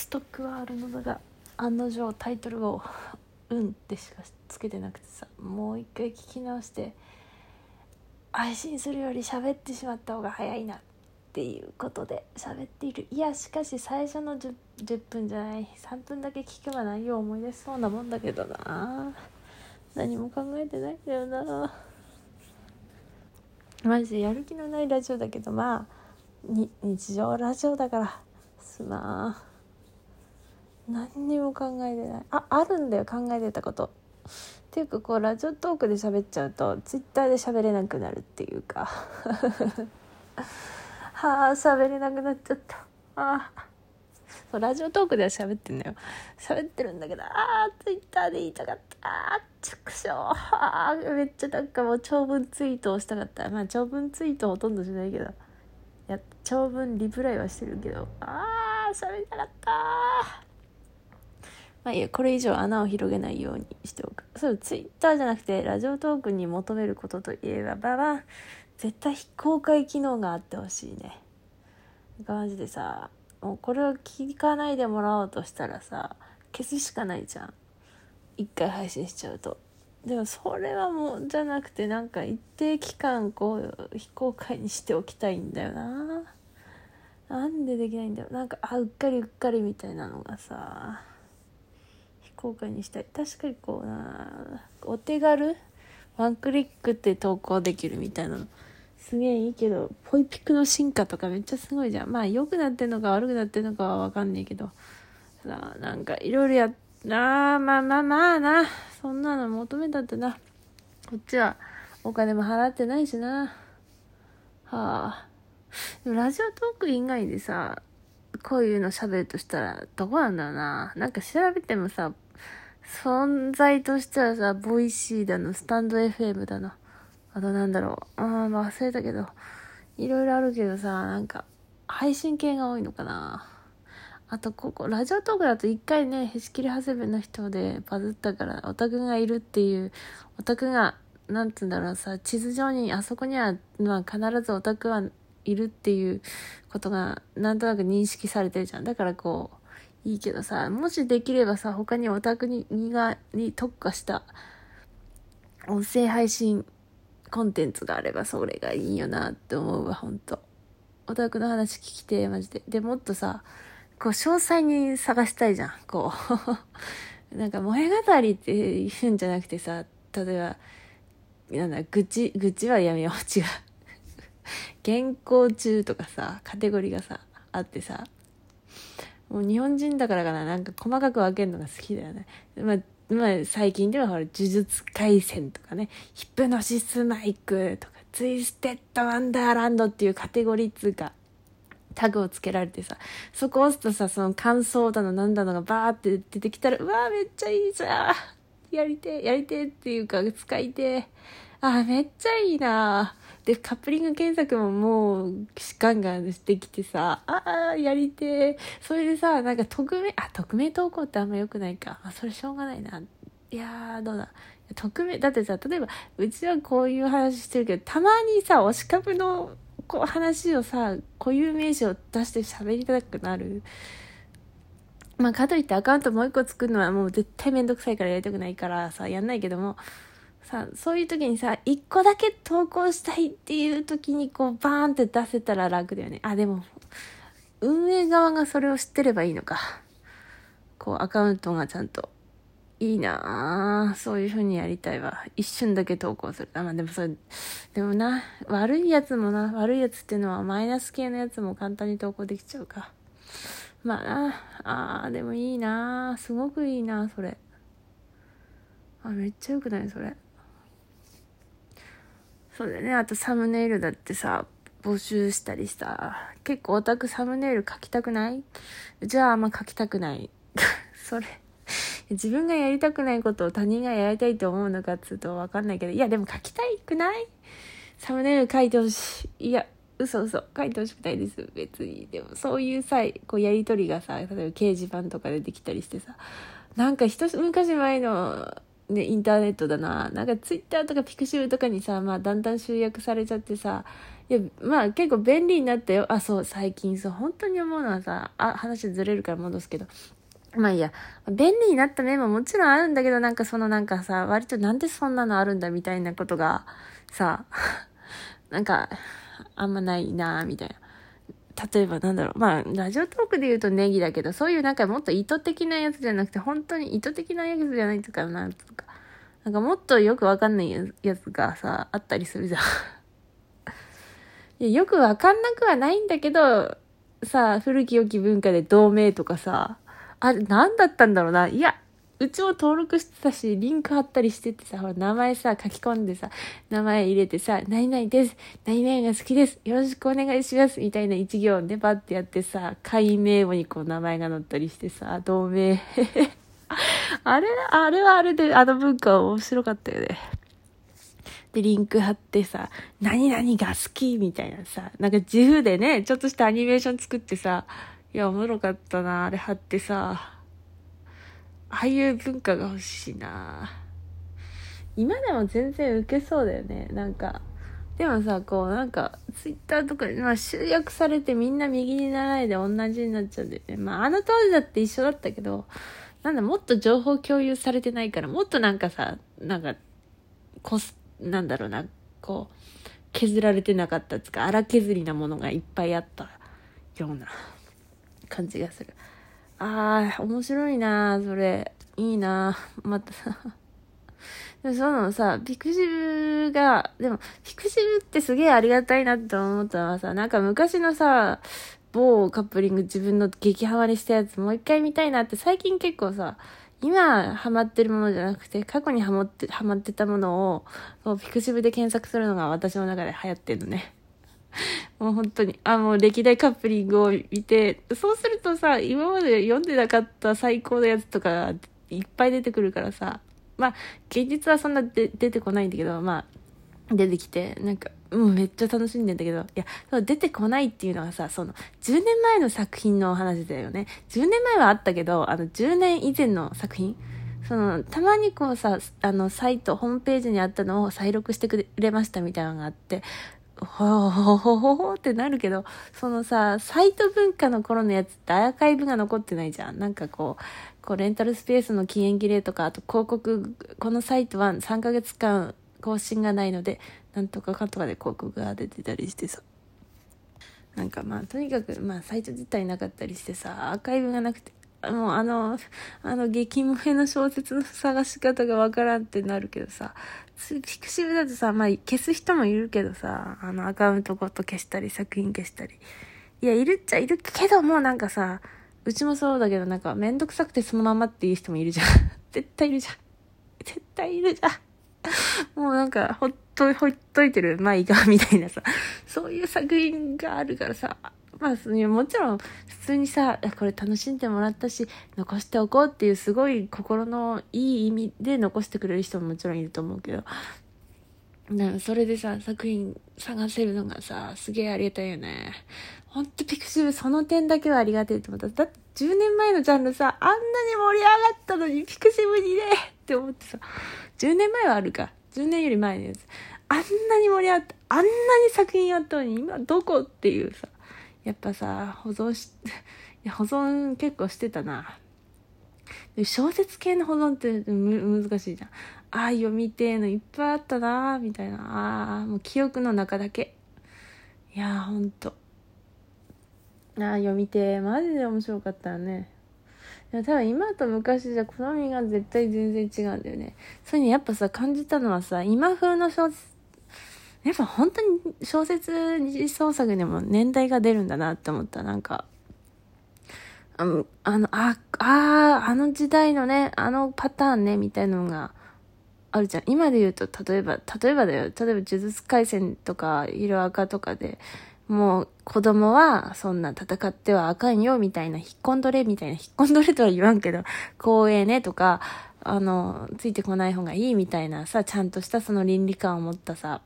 ストックはあるのだが案の定タイトルを「うん」ってしかつけてなくてさもう一回聞き直して配信するより喋ってしまった方が早いなっていうことで喋っている。いやしかし最初の 10, 10分じゃない3分だけ聞けば内容思い出しそうなもんだけどな。何も考えてないんだよな。マジでやる気のないラジオだけどまあ日常ラジオだから。すまん。何にも考えてない。ああるんだよ考えてたこと。っていうかこうラジオトークで喋っちゃうとツイッターで喋れなくなるっていうか。はあ喋れなくなっちゃった。あそうラジオトークでは喋ってんだよ。喋ってるんだけどああツイッターで言いたかった。ああ畜生。あめっちゃなんかもう長文ツイートをしたかった。まあ長文ツイートほとんどしないけど。いや長文リプライはしてるけど。ああ喋りたかった。まあいいやこれ以上穴を広げないようにしておく。そうツイッターじゃなくてラジオトークに求めることといえばばば絶対非公開機能があってほしいね。マジでさもうこれを聞かないでもらおうとしたらさ消すしかないじゃん。一回配信しちゃうと。でもそれはもうじゃなくてなんか一定期間こう非公開にしておきたいんだよな。なんでできないんだよ。なんかあうっかりうっかりみたいなのがさ。公開にしたい確かにこうなお手軽ワンクリックって投稿できるみたいなのすげえいいけどポイピクの進化とかめっちゃすごいじゃんまあ良くなってんのか悪くなってんのかは分かんないけどさあなんかいろいろやってああ、まあまあまあな。そんなの求めたってな。こっちはお金も払ってないしな。はあ。でも Radiotalk 以外でさ、こういうの喋るとしたらどこなんだろうな。なんか調べてもさ、存在としてはさ、 Voicy だの、 stand.fm だの。あとなんだろう。ああ、忘れたけど。いろいろあるけどさ、なんか、配信系が多いのかな。あとここ Radiotalk だと一回ねへし切長谷部の人でバズったからオタクがいるっていうオタクがなんつうんだろうさ地図上にあそこには、まあ、必ずオタクはいるっていうことがなんとなく認識されてるじゃんだからこういいけどさもしできればさ他にオタクにがに特化した音声配信コンテンツがあればそれがいいよなって思うわほんとオタクの話聞きてマジででもっとさこう、詳細に探したいじゃん。こう。なんか、萌え語りって言うんじゃなくてさ、例えば、なんだ、愚痴、愚痴はやめよう。違う。健康中とかさ、カテゴリーがさ、あってさ、もう日本人だからかな、なんか細かく分けるのが好きだよね。まあ、まあ、最近ではほら、呪術廻戦とかね、ヒプノシスマイクとか、ツイステッドワンダーランドっていうカテゴリーつうか、タグをつけられてさ、そこ押すとさ、その感想だのなんだのがバーって出てきたら、うわーめっちゃいいじゃん。やりてやりてっていうか、使いてあ、めっちゃいいなで、カップリング検索ももう、ガンガンしてきてさ、ああ、やりてそれでさ、なんか匿名、あ、匿名投稿ってあんま良くないか。あ、それしょうがないな。いやー、どうだ。匿名、だってさ、例えば、うちはこういう話してるけど、たまにさ、推し株のこう話をさ固有名詞を出して喋りたくなるまあかといってアカウントもう一個作るのはもう絶対めんどくさいからやりたくないからさやんないけどもさそういう時にさ一個だけ投稿したいっていう時にこうバーンって出せたら楽だよねあでも運営側がそれを知ってればいいのかこうアカウントがちゃんといいなあそういう風にやりたいわ。一瞬だけ投稿する。あ、まあでもそれ、でもな、悪いやつもな、悪いやつっていうのはマイナス系のやつも簡単に投稿できちゃうか。まあな、あー、でもいいなすごくいいなそれ。あ、めっちゃよくないそれ。そうだよね。あとサムネイルだってさ、募集したりさ、結構オタクサムネイル書きたくない？じゃああんま書きたくない。それ。自分がやりたくないことを他人がやりたいと思うのかっつうとわかんないけど、いやでも書きたいくない？サムネイル書いてほしい。いや、嘘嘘。書いてほしくないです。別に。でもそういうさ、こうやりとりがさ、例えば掲示板とかでできたりしてさ、なんか一昔前のね、インターネットだな。なんかツイッターとかピクシブとかにさ、まあだんだん集約されちゃってさ、いや、まあ結構便利になったよ。あ、そう、最近そう、本当に思うのはさ、あ、話ずれるから戻すけど。まあいいや、便利になった面ももちろんあるんだけど、なんかそのなんかさ、割となんでそんなのあるんだみたいなことが、さ、なんか、あんまないなみたいな。例えばなんだろう。まあ、ラジオトークで言うとネギだけど、そういうなんかもっと意図的なやつじゃなくて、本当に意図的なやつじゃないとか、なんとか。なんかもっとよくわかんないやつがさ、あったりするじゃん。いやよくわかんなくはないんだけど、さ、古き良き文化で同盟とかさ、あれ、何だったんだろうな。いや、うちも登録してたし、リンク貼ったりしててさ、ほら、名前さ、書き込んでさ、名前入れてさ、何々です。何々が好きです。よろしくお願いします。みたいな一行でバッてやってさ、会員名簿にこう名前が載ったりしてさ、同盟。あれ、あれはあれで、あの文化面白かったよね。で、リンク貼ってさ、何々が好きみたいなさ、なんか自負でね、ちょっとしたアニメーション作ってさ、いや、おもろかったな、あれ貼ってさ、ああいう文化が欲しいな今でも全然受けそうだよね、なんか。でもさ、こうなんか、ツイッターとかで、まあ集約されてみんな右にならないで同じになっちゃうんだよね。まああの当時だって一緒だったけど、なんだ、もっと情報共有されてないから、もっとなんかさ、なんか、コスなんだろうな、こう、削られてなかったつか、荒削りなものがいっぱいあったような感じがする。ああ、面白いなそれ。いいなまたさ。でもそのさ、 pixiv が、でも、 pixiv ってすげえありがたいなって思ったのはさ、なんか昔のさ、某カップリング自分の激ハマりしたやつもう一回見たいなって最近結構さ、今ハマってるものじゃなくて、過去にハマって、ハマってたものを、 pixiv で検索するのが私の中で流行ってるのね。もう本当に、あ、もう歴代カップリングを見て、そうするとさ、今まで読んでなかった最高のやつとかいっぱい出てくるからさ、まあ、現実はそんなで出てこないんだけど、まあ、出てきて、なんか、う、めっちゃ楽しんでんだけど、いや、そう出てこないっていうのがさ、その、10年前の作品の話だよね。10年前はあったけど、あの、10年以前の作品その、たまにこうさ、あの、サイト、ホームページにあったのを再録してくれましたみたいなのがあって、ほほほほほってなるけど、そのさ、サイト文化の頃のやつってアーカイブが残ってないじゃん。なんかこう、こうレンタルスペースの期限切れとか、あと広告、このサイトは3ヶ月間更新がないので、なんとかかとかで広告が出てたりしてさ。なんかまあ、とにかく、まあ、サイト自体なかったりしてさ、アーカイブがなくて、もうあの、あの激萌えの小説の探し方がわからんってなるけどさ、ピクシブだとさ、まあ消す人もいるけどさ、あのアカウントごと消したり、作品消したり。いや、いるっちゃいるけどもなんかさ、うちもそうだけどなんかめんどくさくてそのままっていう人もいるじゃん。絶対いるじゃん。絶対いるじゃん。もうなんか、ほっと、ほっといてる、まあいいか、みたいなさ、そういう作品があるからさ、まあ、もちろん、普通にさ、これ楽しんでもらったし、残しておこうっていうすごい心のいい意味で残してくれる人ももちろんいると思うけど、なそれでさ、作品探せるのがさ、すげえありがたいよね。ほんとピクシブその点だけはありがたいと思った。だって10年前のジャンルさ、あんなに盛り上がったのにピクシブにねって思ってさ、10年前はあるか。10年より前のやつ。あんなに盛り上がった、あんなに作品やったのに今どこ？っていうさ。やっぱさ、保存し、保存結構してたな。小説系の保存って難しいじゃん。ああ、読みてえのいっぱいあったなみたいな。ああ、もう記憶の中だけ。いやー、ほんと。ああ、読みてえ。マジで面白かったよね。いや、多分今と昔じゃ好みが絶対全然違うんだよね。それにやっぱさ、感じたのはさ、今風の小説やっぱ本当に小説二次創作でも年代が出るんだなって思った。なんか、あの、あの、あ、ああの時代のね、あのパターンね、みたいなのがあるじゃん。今で言うと、例えば、例えばだよ。例えば、呪術廻戦とか、色赤とかで、もう子供はそんな戦ってはあかんよみたいな、引っ込んどれみたいな、引っ込んどれとは言わんけど、光栄ねとか、あの、ついてこない方がいいみたいなさ、ちゃんとしたその倫理観を持ったさ、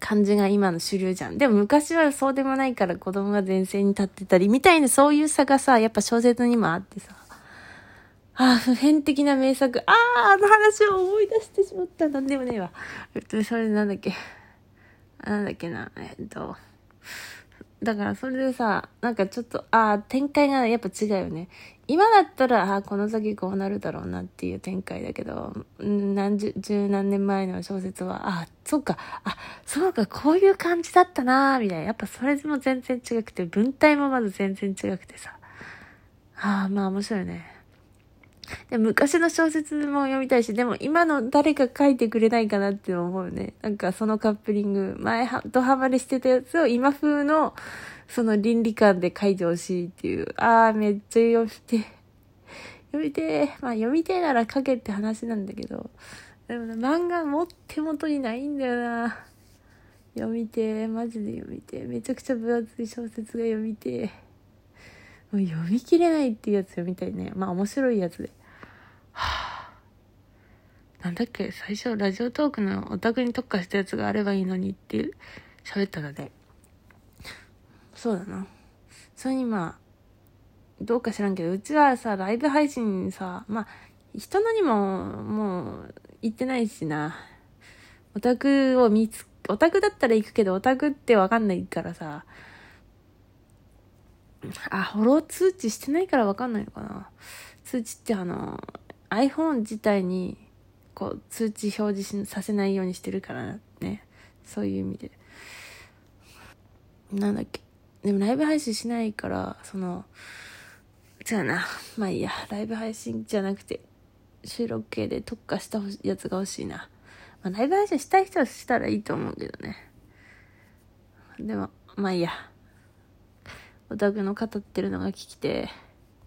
感じが今の主流じゃん。でも昔はそうでもないから子供が前線に立ってたり、みたいなそういう差がさ、やっぱ小説にもあってさ。ああ、普遍的な名作。ああ、あの話を思い出してしまった。なんでもねえわ。えっとそれなんだっけ。なんだっけな、えっと、だからそれでさ、なんかちょっと、ああ、展開がやっぱ違うよね。今だったら、ああ、この先こうなるだろうなっていう展開だけど、何十、十何年前の小説は、ああ、そうか、あ、そうか、こういう感じだったなみたいな。やっぱそれも全然違くて、文体もまず全然違くてさ。ああ、まあ面白いね。で昔の小説も読みたいし、でも今の誰か書いてくれないかなって思うね。なんかそのカップリング、前は、ドハマりしてたやつを今風の、その倫理観で書いてほしいっていう。ああ、めっちゃ読みて。読みてまあ読みてなら書けって話なんだけど。でもね、漫画も手元にないんだよな。読みてマジで読みてめちゃくちゃ分厚い小説が読みてもう読み切れないっていうやつ読みたいね。まあ面白いやつで。なんだっけ最初ラジオトークのオタクに特化したやつがあればいいのにって喋ったので。そうだな。それにまあ、どうか知らんけど、うちはさ、ライブ配信さ、まあ、人のにも、もう、行ってないしな。オタクを見つ、オタクだったら行くけど、オタクってわかんないからさ、あ、フォロー通知してないからわかんないのかな。通知ってあの、iPhone 自体に、こう、通知表示させないようにしてるからね。そういう意味で。なんだっけ。でもライブ配信しないから、その、じゃあな。まあいいや。ライブ配信じゃなくて、収録系で特化したやつが欲しいな。まあ、ライブ配信したい人はしたらいいと思うけどね。でも、まあいいや。オタクの語ってるのが聞きて